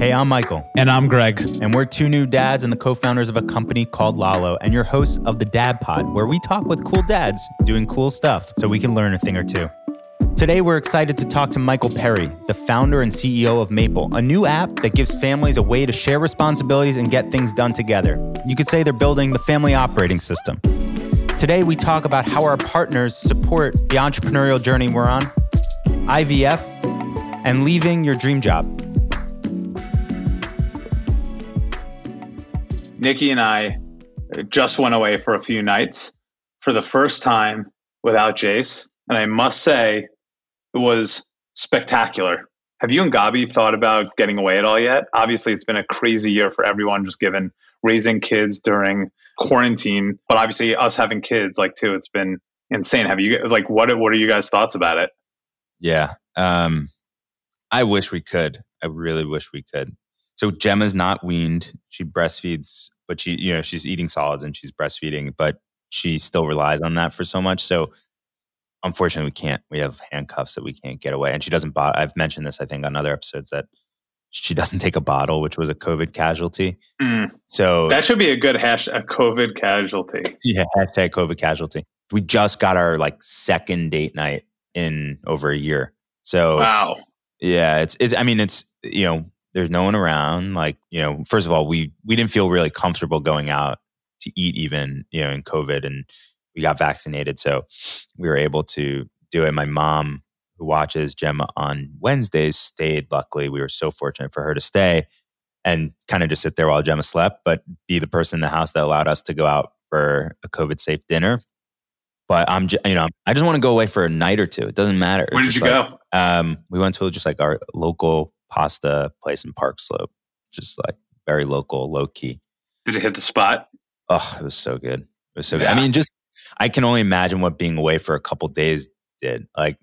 Hey, I'm Michael. And I'm Greg. And we're two new dads and the co founders of a company called Lalo, and your hosts of the Dad Pod, where we talk with cool dads doing cool stuff so we can learn a thing or two. Today, we're excited to talk to Michael Perry, the founder and CEO of Maple, a new app that gives families a way to share responsibilities and get things done together. You could say they're building the family operating system. Today, we talk about how our partners support the entrepreneurial journey we're on, IVF, and leaving your dream job. Nikki and I just went away for a few nights for the first time without Jace. And I must say, it was spectacular. Have you and Gabi thought about getting away at all yet? Obviously, it's been a crazy year for everyone, just given raising kids during quarantine. But obviously, us having kids, like too, it's been insane. Have you like what? What are you guys' thoughts about it? Yeah, um, I wish we could. I really wish we could. So Gemma's not weaned. She breastfeeds, but she, you know, she's eating solids and she's breastfeeding, but she still relies on that for so much. So unfortunately, we can't. We have handcuffs that we can't get away. And she doesn't. Bo- I've mentioned this, I think, on other episodes that she doesn't take a bottle, which was a COVID casualty. Mm. So that should be a good hash a COVID casualty. Yeah, hashtag COVID casualty. We just got our like second date night in over a year. So wow. Yeah, it's, it's I mean, it's you know, there's no one around. Like, you know, first of all, we we didn't feel really comfortable going out to eat even, you know, in COVID and we got vaccinated. So we were able to do it. My mom, who watches Gemma on Wednesdays, stayed. Luckily, we were so fortunate for her to stay and kind of just sit there while Gemma slept, but be the person in the house that allowed us to go out for a COVID safe dinner. But I'm, just, you know, I just want to go away for a night or two. It doesn't matter. Where did you like, go? Um, we went to just like our local pasta place in Park Slope, just like very local, low key. Did it hit the spot? Oh, it was so good. It was so yeah. good. I mean, just I can only imagine what being away for a couple days did. Like,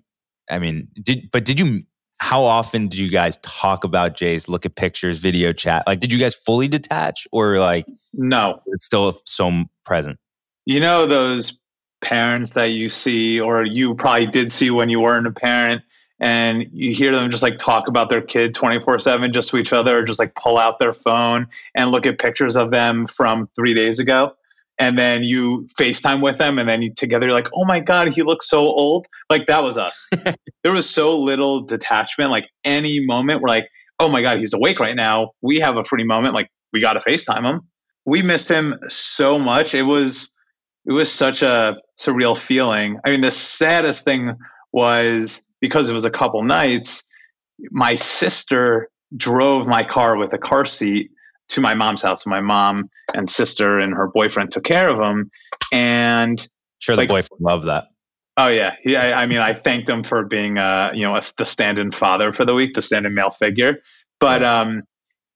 I mean, did but did you? How often did you guys talk about Jace? Look at pictures, video chat. Like, did you guys fully detach, or like no? It's still so present. You know those parents that you see, or you probably did see when you weren't a parent, and you hear them just like talk about their kid 24 7 just to each other, or just like pull out their phone and look at pictures of them from three days ago. And then you FaceTime with them, and then you together, you're like, oh my God, he looks so old. Like that was us. there was so little detachment. Like any moment, we're like, oh my God, he's awake right now. We have a free moment. Like we got to FaceTime him. We missed him so much. It was, it was such a surreal feeling. I mean, the saddest thing was because it was a couple nights, my sister drove my car with a car seat to my mom's house. My mom and sister and her boyfriend took care of him. And sure, the like, boyfriend loved that. Oh yeah, yeah. I, I mean, I thanked him for being, uh, you know, a, the stand-in father for the week, the stand-in male figure. But um,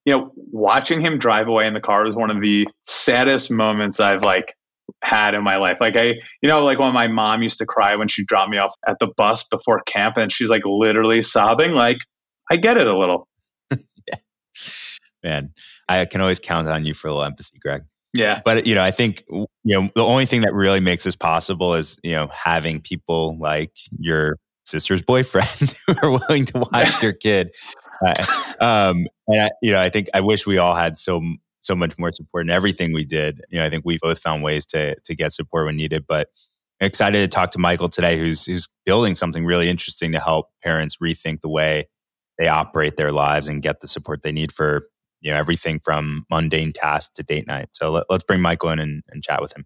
you know, watching him drive away in the car was one of the saddest moments I've like had in my life. Like I, you know, like when my mom used to cry when she dropped me off at the bus before camp and she's like literally sobbing. Like I get it a little. yeah. Man, I can always count on you for a little empathy, Greg. Yeah. But you know, I think you know the only thing that really makes this possible is, you know, having people like your sister's boyfriend who are willing to watch your kid. Uh, um, and I, you know, I think I wish we all had so so much more support in everything we did. You know, I think we both found ways to to get support when needed. But I'm excited to talk to Michael today, who's who's building something really interesting to help parents rethink the way they operate their lives and get the support they need for you know everything from mundane tasks to date night. So let, us bring Michael in and, and chat with him.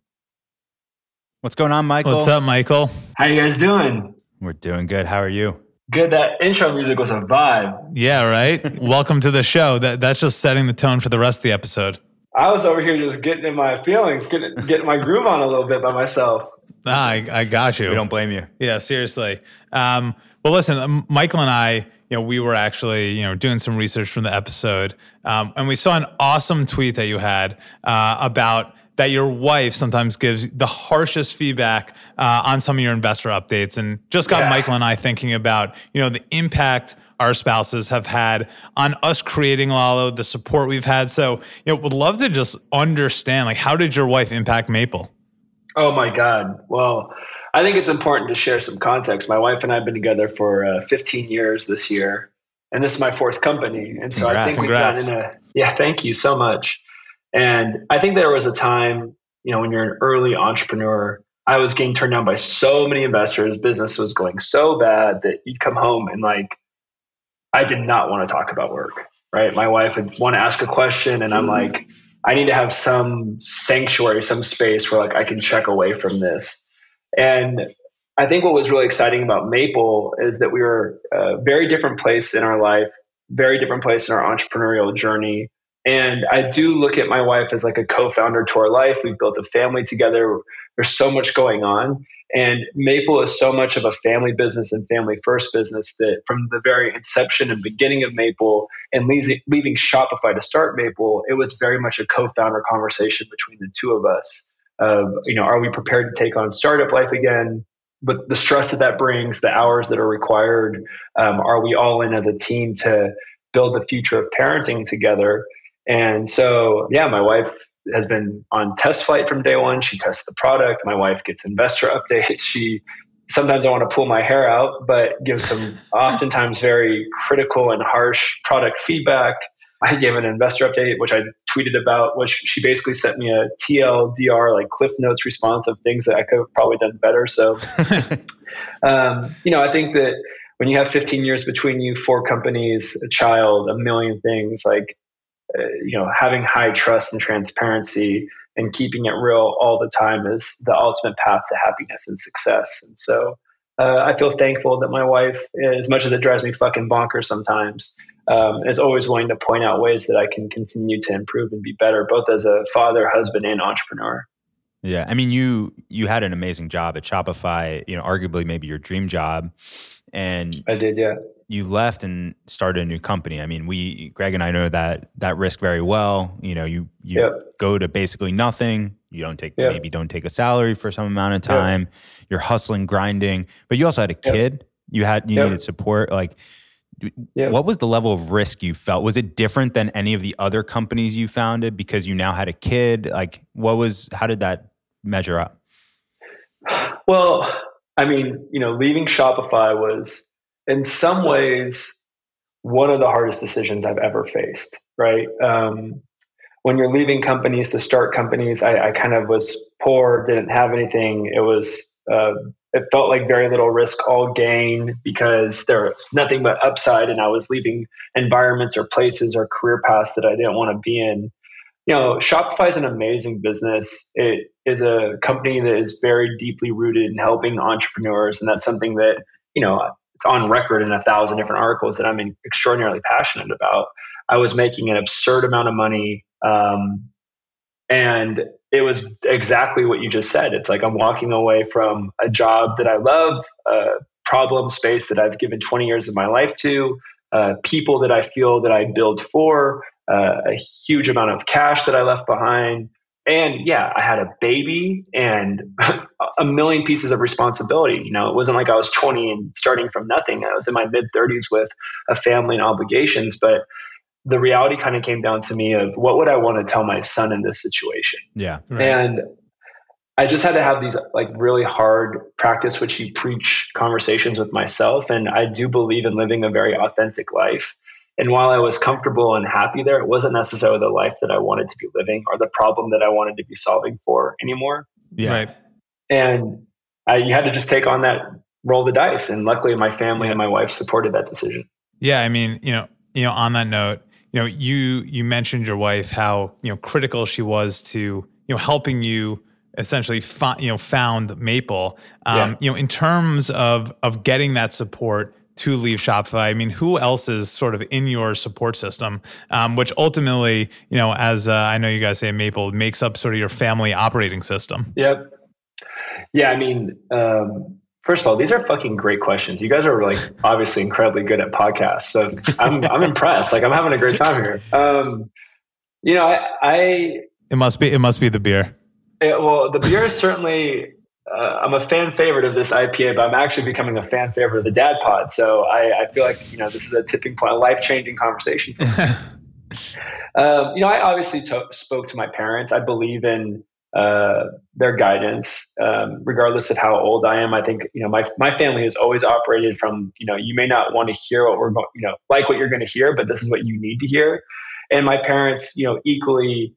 What's going on, Michael? What's up, Michael? How you guys doing? We're doing good. How are you? Good. That intro music was a vibe. Yeah, right. Welcome to the show. That that's just setting the tone for the rest of the episode. I was over here just getting in my feelings, getting getting my groove on a little bit by myself. Ah, I, I got you. We don't blame you. Yeah, seriously. Um, well, listen, um, Michael and I, you know, we were actually, you know, doing some research from the episode, um, and we saw an awesome tweet that you had uh, about that your wife sometimes gives the harshest feedback uh, on some of your investor updates, and just got yeah. Michael and I thinking about you know the impact our spouses have had on us creating Lalo, the support we've had. So, you know, would love to just understand like how did your wife impact Maple? Oh my God. Well, I think it's important to share some context. My wife and I have been together for uh, 15 years this year. and this is my fourth company. And so Congrats. I think we've gotten in a yeah. Thank you so much. And I think there was a time, you know, when you're an early entrepreneur, I was getting turned down by so many investors. Business was going so bad that you'd come home and like, I did not want to talk about work. Right, my wife would want to ask a question, and I'm mm-hmm. like, I need to have some sanctuary, some space where like I can check away from this. And I think what was really exciting about Maple is that we were a very different place in our life, very different place in our entrepreneurial journey. And I do look at my wife as like a co-founder to our life. We've built a family together. There's so much going on. And Maple is so much of a family business and family first business that from the very inception and beginning of Maple and leaving, Shopify to start Maple, it was very much a co-founder conversation between the two of us of, you know, are we prepared to take on startup life again? But the stress that that brings, the hours that are required, um, are we all in as a team to build the future of parenting together? And so, yeah, my wife has been on test flight from day one. She tests the product. My wife gets investor updates. She sometimes I want to pull my hair out, but gives some oftentimes very critical and harsh product feedback. I gave an investor update, which I tweeted about, which she basically sent me a TLDR, like Cliff Notes response of things that I could have probably done better. So, um, you know, I think that when you have 15 years between you, four companies, a child, a million things, like you know, having high trust and transparency and keeping it real all the time is the ultimate path to happiness and success. And so uh, I feel thankful that my wife, as much as it drives me fucking bonkers sometimes, um, is always willing to point out ways that I can continue to improve and be better, both as a father, husband, and entrepreneur. Yeah, I mean, you you had an amazing job at Shopify. You know, arguably maybe your dream job, and I did, yeah. You left and started a new company. I mean, we Greg and I know that that risk very well. You know, you you Yep. go to basically nothing. You don't take Yep. maybe don't take a salary for some amount of Yep. time. You're hustling, grinding, but you also had a Yep. kid. You had you Yep. needed support. Like, Yep. what was the level of risk you felt? Was it different than any of the other companies you founded because you now had a kid? Like, what was? How did that measure up? Well, I mean, you know, leaving Shopify was in some ways one of the hardest decisions I've ever faced, right? Um, when you're leaving companies to start companies, I, I kind of was poor, didn't have anything. It was, uh, it felt like very little risk, all gain because there was nothing but upside, and I was leaving environments or places or career paths that I didn't want to be in you know, Shopify is an amazing business. It is a company that is very deeply rooted in helping entrepreneurs, and that's something that you know on record in a thousand different articles that I'm extraordinarily passionate about. I was making an absurd amount of money, um, and it was exactly what you just said. It's like I'm walking away from a job that I love, a problem space that I've given 20 years of my life to, uh, people that I feel that I build for, uh, a huge amount of cash that I left behind. And yeah, I had a baby and a million pieces of responsibility. You know, it wasn't like I was 20 and starting from nothing. I was in my mid 30s with a family and obligations. But the reality kind of came down to me of what would I want to tell my son in this situation? Yeah, Right. And I just had to have these like really hard practice, which you preach conversations with myself. And I do believe in living a very authentic life. And while I was comfortable and happy there, it wasn't necessarily the life that I wanted to be living or the problem that I wanted to be solving for anymore. yeah. Right. And I, you had to just take on that roll the dice. And luckily, my family Yeah. and my wife supported that decision. Yeah, I mean, you know, you know, on that note, you know, you you mentioned your wife how you know critical she was to you know helping you essentially fi- you know found Maple. Um, Yeah. You know, in terms of of getting that support to leave Shopify, I mean, who else is sort of in your support system, um, which ultimately, you know, as uh, I know you guys say, Maple makes up sort of your family operating system. Yep. Yeah, I mean, um, first of all, these are fucking great questions. You guys are like obviously incredibly good at podcasts, so I'm I'm impressed. Like I'm having a great time here. Um, you know, I, I It must be it must be the beer. it- well, the beer is certainly. Uh, I'm a fan favorite of this IPA, but I'm actually becoming a fan favorite of the Dad Pod. So I, I feel like you know this is a tipping point, a life changing conversation. For me. Um, you know, I obviously to- spoke to my parents. I believe in uh, their guidance, um, regardless of how old I am. I think you know my my family has always operated from you know you may not want to hear what we're going you know like what you're going to hear, but this is what you need to hear. And my parents, you know, equally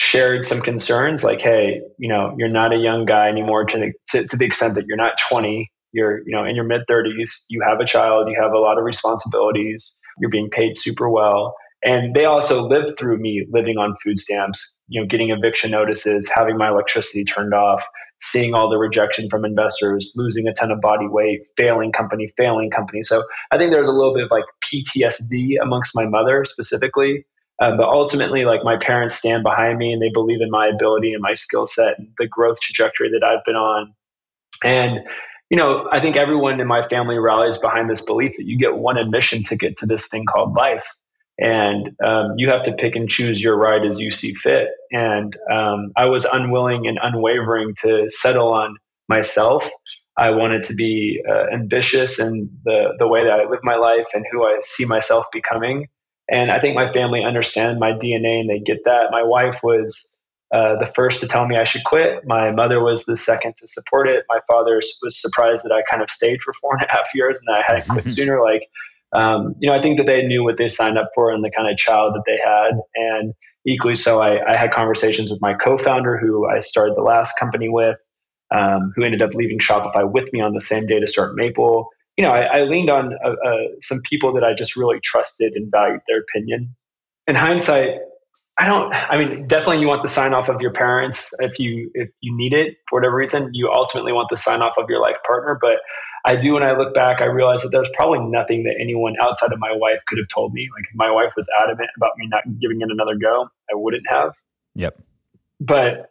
shared some concerns like, hey, you know, you're not a young guy anymore to the, to, to the extent that you're not 20. You're you know in your mid 30s. You have a child. You have a lot of responsibilities. You're being paid super well and they also lived through me living on food stamps, you know, getting eviction notices, having my electricity turned off, seeing all the rejection from investors, losing a ton of body weight, failing company, failing company. So I think there's a little bit of like PTSD amongst my mother specifically. Uh, but ultimately, like my parents stand behind me and they believe in my ability and my skill set and the growth trajectory that I've been on. And you know, I think everyone in my family rallies behind this belief that you get one admission ticket to this thing called life and um, you have to pick and choose your ride as you see fit. And um, I was unwilling and unwavering to settle on myself. I wanted to be uh, ambitious in the the way that I live my life and who I see myself becoming. And I think my family understand my DNA and they get that. My wife was uh, the first to tell me I should quit. My mother was the second to support it. My father was surprised that I kind of stayed for four and a half years and that I hadn't quit sooner. Like um, you know, I think that they knew what they signed up for and the kind of child that they had. And equally so, I, I had conversations with my co-founder who I started the last company with, um, who ended up leaving Shopify with me on the same day to start Maple. You know, I, I leaned on uh, uh, some people that I just really trusted and valued their opinion. In hindsight, I don't. I mean, definitely, you want the sign off of your parents if you if you need it for whatever reason. You ultimately want the sign off of your life partner, but I do. When I look back, I realize that there's probably nothing that anyone outside of my wife could have told me. Like if my wife was adamant about me not giving it another go, I wouldn't have. Yep. But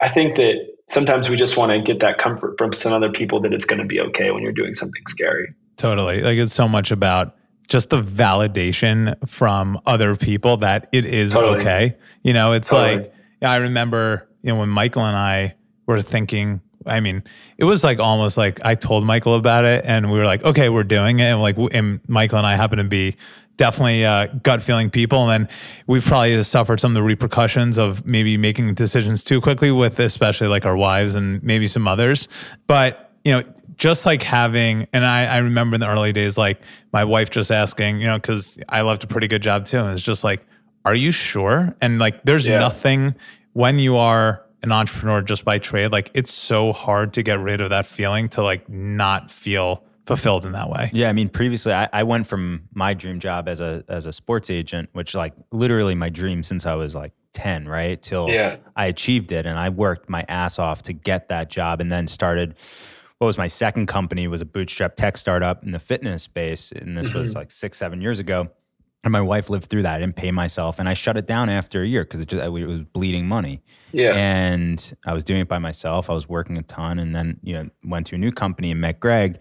I think that sometimes we just want to get that comfort from some other people that it's going to be okay when you're doing something scary. Totally. Like it's so much about just the validation from other people that it is totally. okay. You know, it's totally. like I remember, you know, when Michael and I were thinking, I mean, it was like almost like I told Michael about it and we were like, okay, we're doing it. And like, and Michael and I happen to be definitely uh, gut feeling people. And then we've probably suffered some of the repercussions of maybe making decisions too quickly with especially like our wives and maybe some others. But, you know, just like having, and I, I remember in the early days, like my wife just asking, you know, because I left a pretty good job too. And it's just like, are you sure? And like, there's yeah. nothing when you are an entrepreneur just by trade, like it's so hard to get rid of that feeling to like not feel fulfilled in that way. Yeah, I mean, previously I, I, went from my dream job as a as a sports agent, which like literally my dream since I was like ten, right, till yeah. I achieved it, and I worked my ass off to get that job, and then started what was my second company was a bootstrap tech startup in the fitness space. And this mm-hmm. was like six, seven years ago. And my wife lived through that. I didn't pay myself. And I shut it down after a year because it, it was bleeding money. Yeah. And I was doing it by myself. I was working a ton and then, you know, went to a new company and met Greg.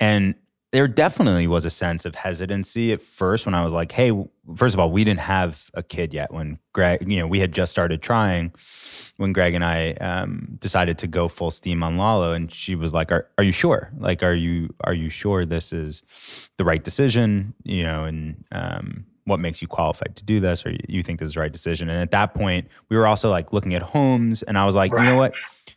And there definitely was a sense of hesitancy at first when I was like, hey, first of all, we didn't have a kid yet when Greg, you know, we had just started trying when Greg and I um, decided to go full steam on Lalo, and she was like, "Are are you sure? Like, are you are you sure this is the right decision? You know, and um, what makes you qualified to do this, or you think this is the right decision?" And at that point, we were also like looking at homes, and I was like, right. "You know what?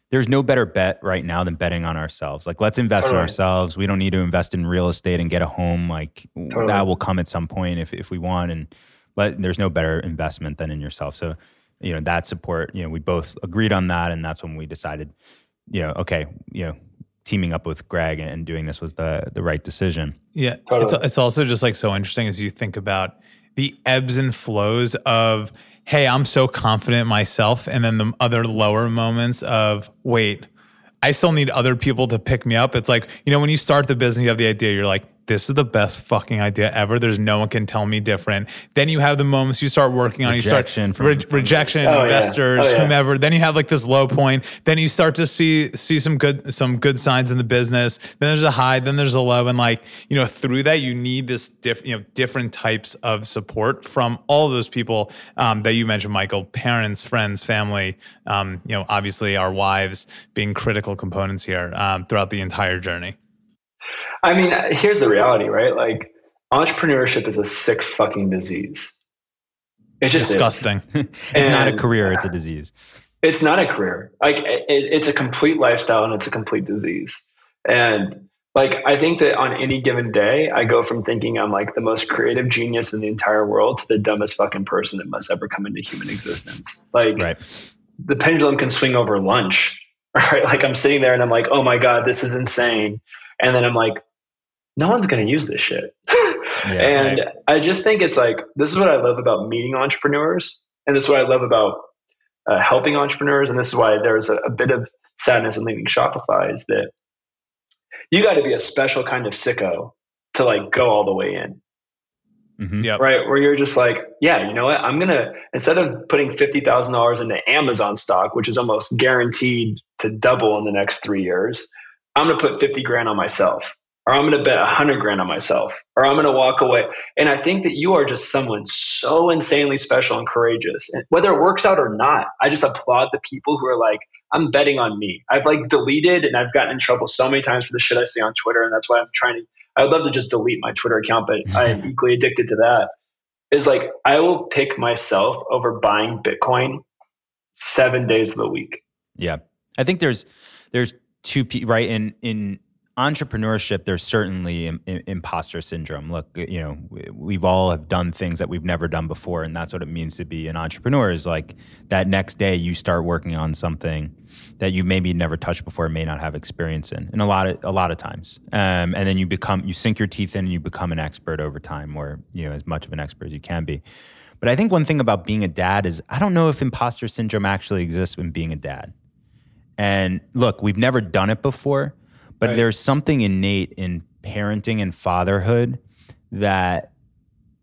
There's no better bet right now than betting on ourselves. Like, let's invest totally. in ourselves. We don't need to invest in real estate and get a home. Like, totally. that will come at some point if if we want, and but there's no better investment than in yourself. So." you know that support you know we both agreed on that and that's when we decided you know okay you know teaming up with greg and doing this was the the right decision yeah totally. it's, it's also just like so interesting as you think about the ebbs and flows of hey i'm so confident myself. And then the other lower moments of wait i still need other people to pick me up. It's like you know when you start the business you have the idea you're like this is the best fucking idea ever. There's no one can tell me different. Then you have the moments you start working on, rejection you start re- from, rejection, oh, investors, yeah. oh, yeah. whomever. Then you have like this low point. Then you start to see see some good some good signs in the business. Then there's a high. Then there's a low, and like you know through that you need this different you know different types of support from all of those people um, that you mentioned, Michael, parents, friends, family. Um, you know, obviously our wives being critical components here um, throughout the entire journey. I mean, here's the reality, right? Like, entrepreneurship is a sick fucking disease. It's just disgusting. it's and, not a career; it's a disease. it's not a career. Like it, it's a complete lifestyle and it's a complete disease. And like I think that on any given day, I go from thinking I'm like the most creative genius in the entire world to the dumbest fucking person that must ever come into human existence. Like right. the pendulum can swing over lunch. Right. Like I'm sitting there and I'm like, oh my God, this is insane. And then I'm like, no one's gonna use this shit. Yeah, and right. I just think it's like this is what I love about meeting entrepreneurs, and this is what I love about uh, helping entrepreneurs. And this is why there's a, a bit of sadness in leaving Shopify is that you got to be a special kind of sicko to like go all the way in. Mm-hmm. Yep. Right. Where you're just like, yeah, you know what? I'm going to, instead of putting $50,000 into Amazon stock, which is almost guaranteed to double in the next three years, I'm going to put 50 grand on myself or I'm going to bet hundred grand on myself, or I'm going to walk away. And I think that you are just someone so insanely special and courageous. And whether it works out or not, I just applaud the people who are like, I'm betting on me. I've like deleted and I've gotten in trouble so many times for the shit I see on Twitter. And that's why I'm trying to, I would love to just delete my Twitter account, but I am equally addicted to that. Is like, I will pick myself over buying Bitcoin seven days of the week. Yeah. I think there's, there's two, people, right? In, in, entrepreneurship there's certainly Im- imposter syndrome. Look you know we've all have done things that we've never done before and that's what it means to be an entrepreneur is like that next day you start working on something that you maybe never touched before may not have experience in and a lot of a lot of times. Um, and then you become you sink your teeth in and you become an expert over time or you know as much of an expert as you can be. But i think one thing about being a dad is i don't know if imposter syndrome actually exists when being a dad and look we've never done it before but right. there's something innate in parenting and fatherhood that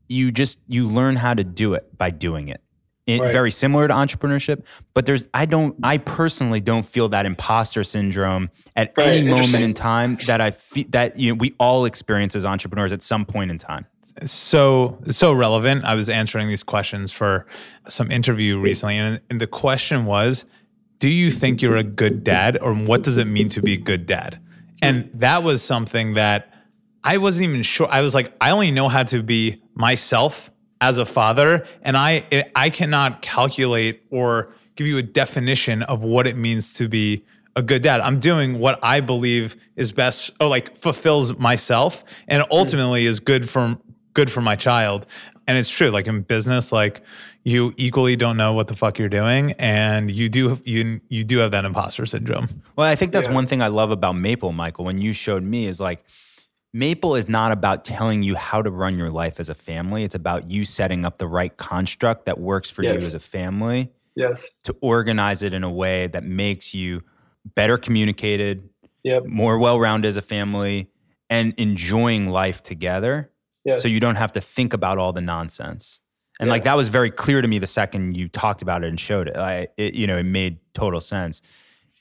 you just you learn how to do it by doing it. it right. Very similar to entrepreneurship, but there's I don't I personally don't feel that imposter syndrome at right. any moment in time that I feel that you know we all experience as entrepreneurs at some point in time so so relevant. I was answering these questions for some interview recently, and, and, the question was, "Do you think you're a good dad, or what does it mean to be a good dad?" And that was something that I wasn't even sure. I was like, I only know how to be myself as a father, and I it, I cannot calculate or give you a definition of what it means to be a good dad. I'm doing what I believe is best or like fulfills myself and ultimately is good for good for my child. And it's true like in business like you equally don't know what the fuck you're doing and you do you you do have that imposter syndrome. Well, I think that's yeah. one thing I love about Maple, Michael, when you showed me is like Maple is not about telling you how to run your life as a family. It's about you setting up the right construct that works for yes. you as a family. Yes. To organize it in a way that makes you better communicated, yep. more well-rounded as a family and enjoying life together. Yes. So you don't have to think about all the nonsense. And yes. like that was very clear to me the second you talked about it and showed it. I, it you know, it made total sense.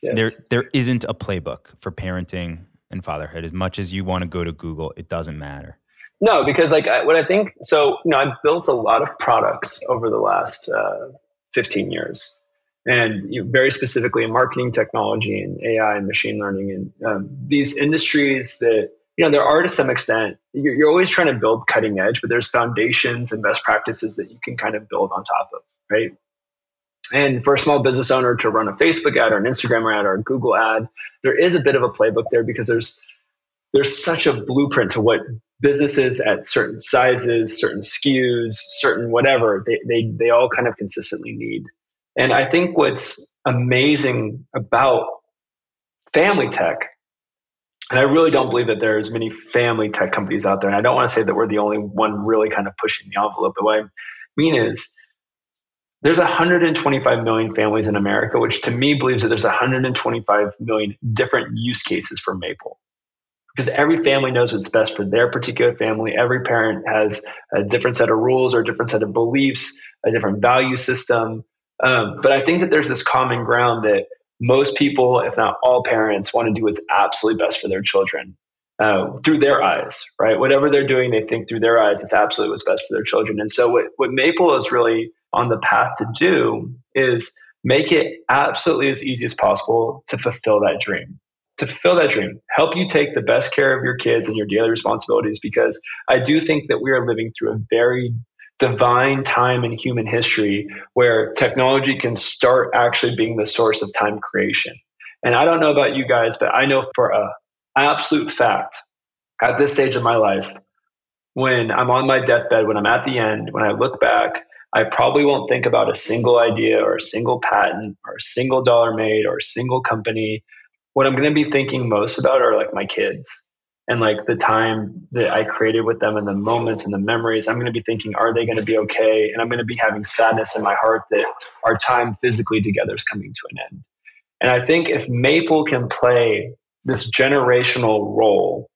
Yes. There, there isn't a playbook for parenting and fatherhood. As much as you want to go to Google, it doesn't matter. No, because like I, what I think. So you know, I've built a lot of products over the last uh, 15 years, and you know, very specifically in marketing technology and AI and machine learning and um, these industries that you know, there are to some extent, you're, you're always trying to build cutting edge, but there's foundations and best practices that you can kind of build on top of, right? And for a small business owner to run a Facebook ad or an Instagram ad or a Google ad, there is a bit of a playbook there because there's there's such a blueprint to what businesses at certain sizes, certain SKUs, certain whatever, they, they, they all kind of consistently need. And I think what's amazing about family tech and I really don't believe that there's many family tech companies out there. And I don't want to say that we're the only one really kind of pushing the envelope. But what I mean is there's 125 million families in America, which to me believes that there's 125 million different use cases for Maple. Because every family knows what's best for their particular family. Every parent has a different set of rules or a different set of beliefs, a different value system. Um, but I think that there's this common ground that most people, if not all parents, want to do what's absolutely best for their children uh, through their eyes, right? Whatever they're doing, they think through their eyes, it's absolutely what's best for their children. And so, what, what Maple is really on the path to do is make it absolutely as easy as possible to fulfill that dream. To fulfill that dream, help you take the best care of your kids and your daily responsibilities because I do think that we are living through a very divine time in human history where technology can start actually being the source of time creation. And I don't know about you guys, but I know for a absolute fact at this stage of my life, when I'm on my deathbed, when I'm at the end, when I look back, I probably won't think about a single idea or a single patent or a single dollar made or a single company. What I'm going to be thinking most about are like my kids and like the time that I created with them and the moments and the memories, I'm going to be thinking, are they going to be okay? And I'm going to be having sadness in my heart that our time physically together is coming to an end. And I think if Maple can play this generational role,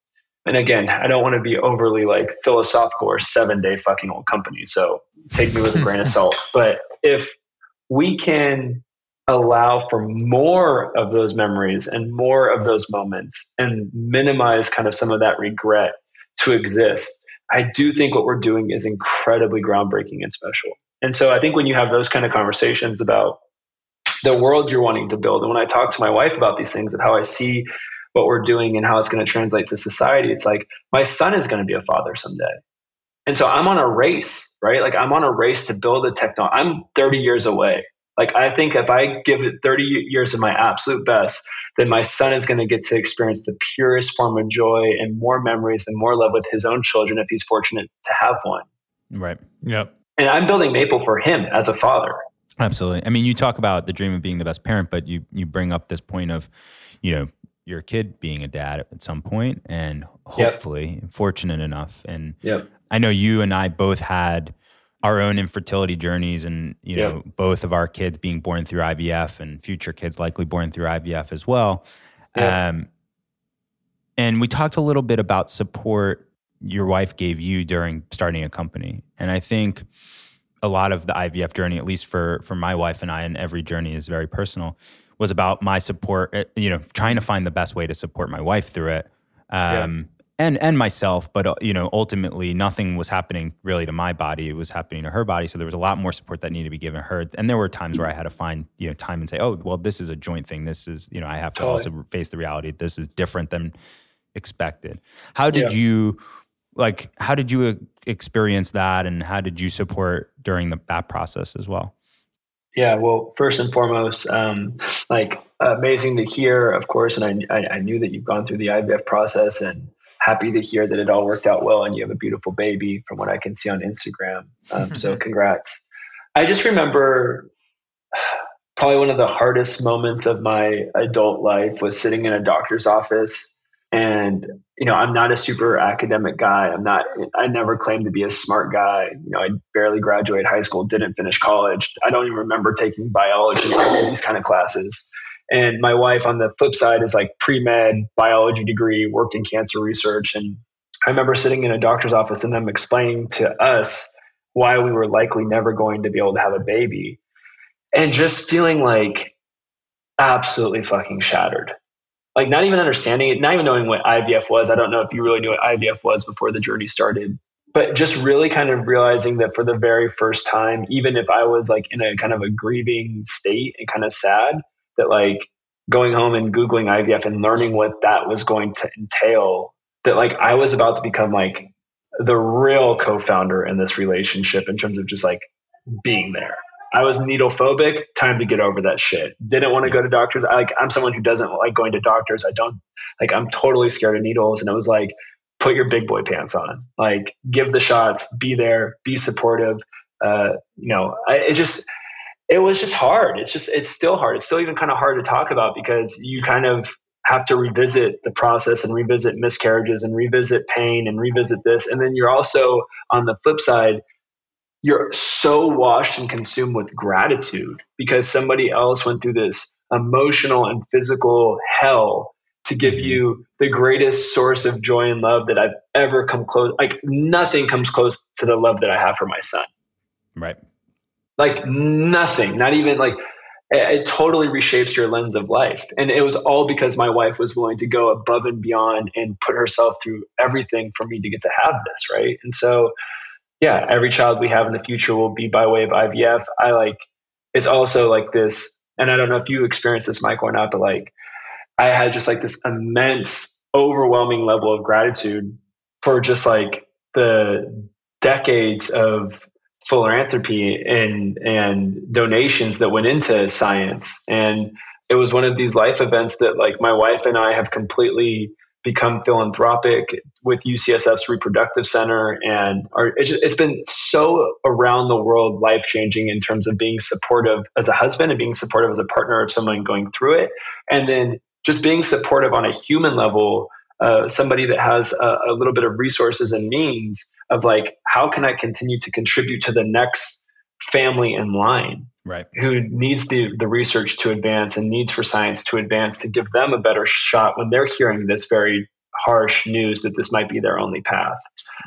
and again, I don't want to be overly like philosophical or seven day fucking old company. So take me with a grain of salt. But if we can allow for more of those memories and more of those moments and minimize kind of some of that regret to exist. I do think what we're doing is incredibly groundbreaking and special. And so I think when you have those kind of conversations about the world you're wanting to build, and when I talk to my wife about these things of how I see what we're doing and how it's going to translate to society, it's like my son is going to be a father someday. And so I'm on a race, right? Like I'm on a race to build a technology. I'm 30 years away like I think if I give it 30 years of my absolute best, then my son is going to get to experience the purest form of joy and more memories and more love with his own children if he's fortunate to have one. Right. Yep. And I'm building Maple for him as a father. Absolutely. I mean, you talk about the dream of being the best parent, but you you bring up this point of, you know, your kid being a dad at some point and hopefully yep. fortunate enough and yep. I know you and I both had our own infertility journeys and you know both of our kids being born through IVF and future kids likely born through IVF as well. Um, and we talked a little bit about support your wife gave you during starting a company. And I think a lot of the IVF journey, at least for for my wife and I, and every journey is very personal, was about my support. Eh, you know, trying to find the best way to support my wife through it. Um, and and myself but uh, you know ultimately nothing was happening really to my body. It was happening to her body. So there was a lot more support that needed to be given her. And there were times where i had to find you know time and say oh well this is a joint thing. This is you know i have to totally. also face the reality. This is different than expected. How did yeah. you like how did you uh, experience that? And how did you support during the, that process as well? Yeah well first and foremost um, like amazing to hear of course. And I, I, I knew that you've gone through the ivf process and happy to hear that it all worked out well and you have a beautiful baby from what I can see on Instagram. Um, so congrats. I just remember probably one of the hardest moments of my adult life was sitting in a doctor's office and you know i'm not a super academic guy. I'm not i never claimed to be a smart guy. You know i barely graduated high school didn't finish college. I don't even remember taking biology or these kind of classes and my wife on the flip side is like pre med biology degree, worked in cancer research. And I remember sitting in a doctor's office and them explaining to us why we were likely never going to be able to have a baby. And just feeling like absolutely fucking shattered. Like not even understanding it, not even knowing what IVF was. I don't know if you really knew what IVF was before the journey started but just really kind of realizing that for the very first time, even if I was like in a kind of a grieving state and kind of sad, that like going home and googling IVF and learning what that was going to entail that like I was about to become like the real co-founder in this relationship in terms of just like being there. I was needle phobic. Time to get over that shit. Didn't want to go to doctors. I, like I'm someone who doesn't like going to doctors. I don't like. I'm totally scared of needles, and it was like, put your big boy pants on. Like, give the shots. Be there. Be supportive. Uh, you know, I, it's just it was just hard. It's just it's still hard. It's still even kind of hard to talk about because you kind of have to revisit the process and revisit miscarriages and revisit pain and revisit this. And then you're also on the flip side, you're so washed and consumed with gratitude because somebody else went through this emotional and physical hell to give mm-hmm. you the greatest source of joy and love that I've ever come close. Like nothing comes close to the love that I have for my son. Right. Like nothing, not even like it, totally reshapes your lens of life. And it was all because my wife was willing to go above and beyond and put herself through everything for me to get to have this. Right. And so, yeah, every child we have in the future will be by way of IVF. I like, it's also like this, and I don't know if you experienced this, Michael, or not, but like, I had just like this immense, overwhelming level of gratitude for just like the decades of philanthropy and and donations that went into science. And it was one of these life events that like my wife and I have completely become philanthropic with UCSF's reproductive center and our, it's, just, it's been so around the world life changing in terms of being supportive as a husband and being supportive as a partner of someone going through it. And then just being supportive on a human level uh, somebody that has a, a little bit of resources and means of like how can i continue to contribute to the next family in line right. who needs the the research to advance and needs for science to advance to give them a better shot when they're hearing this very harsh news that this might be their only path?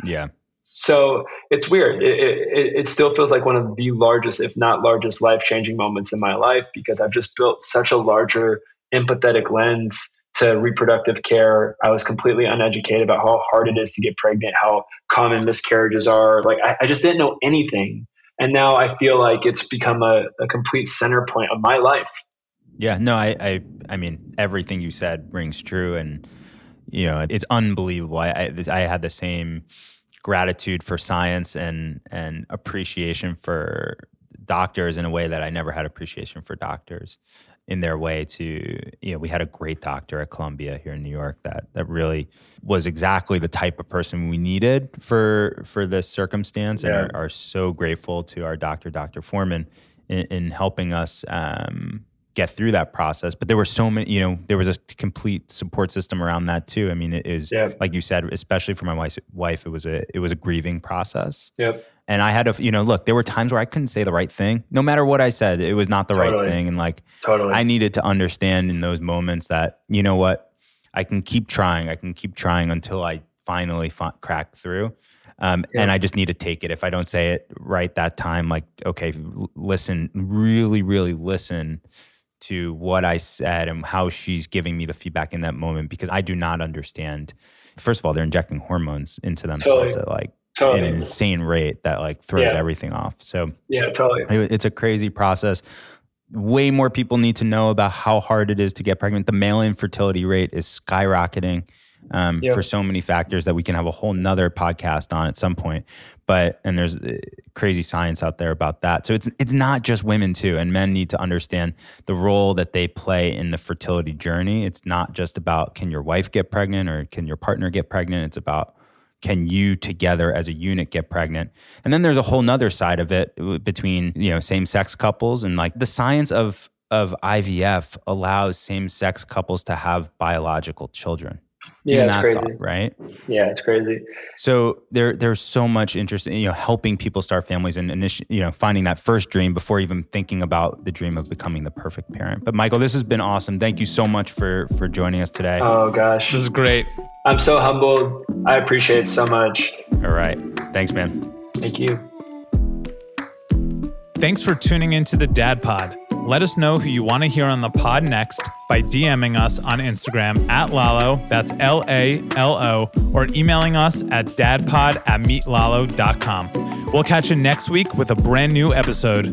Yeah. So it's weird. It, it, it still feels like one of the largest if not largest life-changing moments in my life because i've just built such a larger empathetic lens to reproductive care. I was completely uneducated about how hard it is to get pregnant, how common miscarriages are. Like I, I just didn't know anything and now I feel like it's become a, a complete center point of my life. Yeah, no, I, I, I mean, everything you said rings true, and you know, it's unbelievable. I, I, I had the same gratitude for science and and appreciation for doctors in a way that I never had appreciation for doctors in their way to you know we had a great doctor at Columbia here in New York that that really was exactly the type of person we needed for for this circumstance yeah. and are, are, so grateful to our doctor Dr. Foreman in, in helping us um, get through that process but there were so many you know there was a complete support system around that too I mean it is yeah. like you said especially for my wife wife it was a it was a grieving process yep and I had to, you know, look, there were times where I couldn't say the right thing. No matter what I said, it was not the totally. right thing. And like, totally. I needed to understand in those moments that, you know what, I can keep trying. I can keep trying until I finally crack through. Um, yeah. And I just need to take it. If I don't say it right that time, like, okay, listen, really, really listen to what I said and how she's giving me the feedback in that moment because I do not understand. First of all, they're injecting hormones into themselves totally. at like totally. an insane rate that like throws yeah. everything off. So yeah, totally. It's a crazy process. Way more people need to know about how hard it is to get pregnant. The male infertility rate is skyrocketing um, yep. for so many factors that we can have a whole nother podcast on at some point. But and there's uh, crazy science out there about that. So it's it's not just women too, and men need to understand the role that they play in the fertility journey. It's not just about can your wife get pregnant or can your partner get pregnant. It's about can you together as a unit get pregnant and then there's a whole nother side of it between you know same-sex couples and like the science of of ivf allows same-sex couples to have biological children yeah, it's crazy, thought, right? Yeah, it's crazy. So there, there's so much interest in you know helping people start families and initi- you know finding that first dream before even thinking about the dream of becoming the perfect parent. But Michael, this has been awesome. Thank you so much for for joining us today. Oh gosh, this is great. I'm so humbled. I appreciate it so much. All right, thanks, man. Thank you. Thanks for tuning into the Dad Pod. Let us know who you want to hear on the pod next by DMing us on Instagram at Lalo, that's L A L O, or emailing us at dadpod at meetlalo.com. We'll catch you next week with a brand new episode.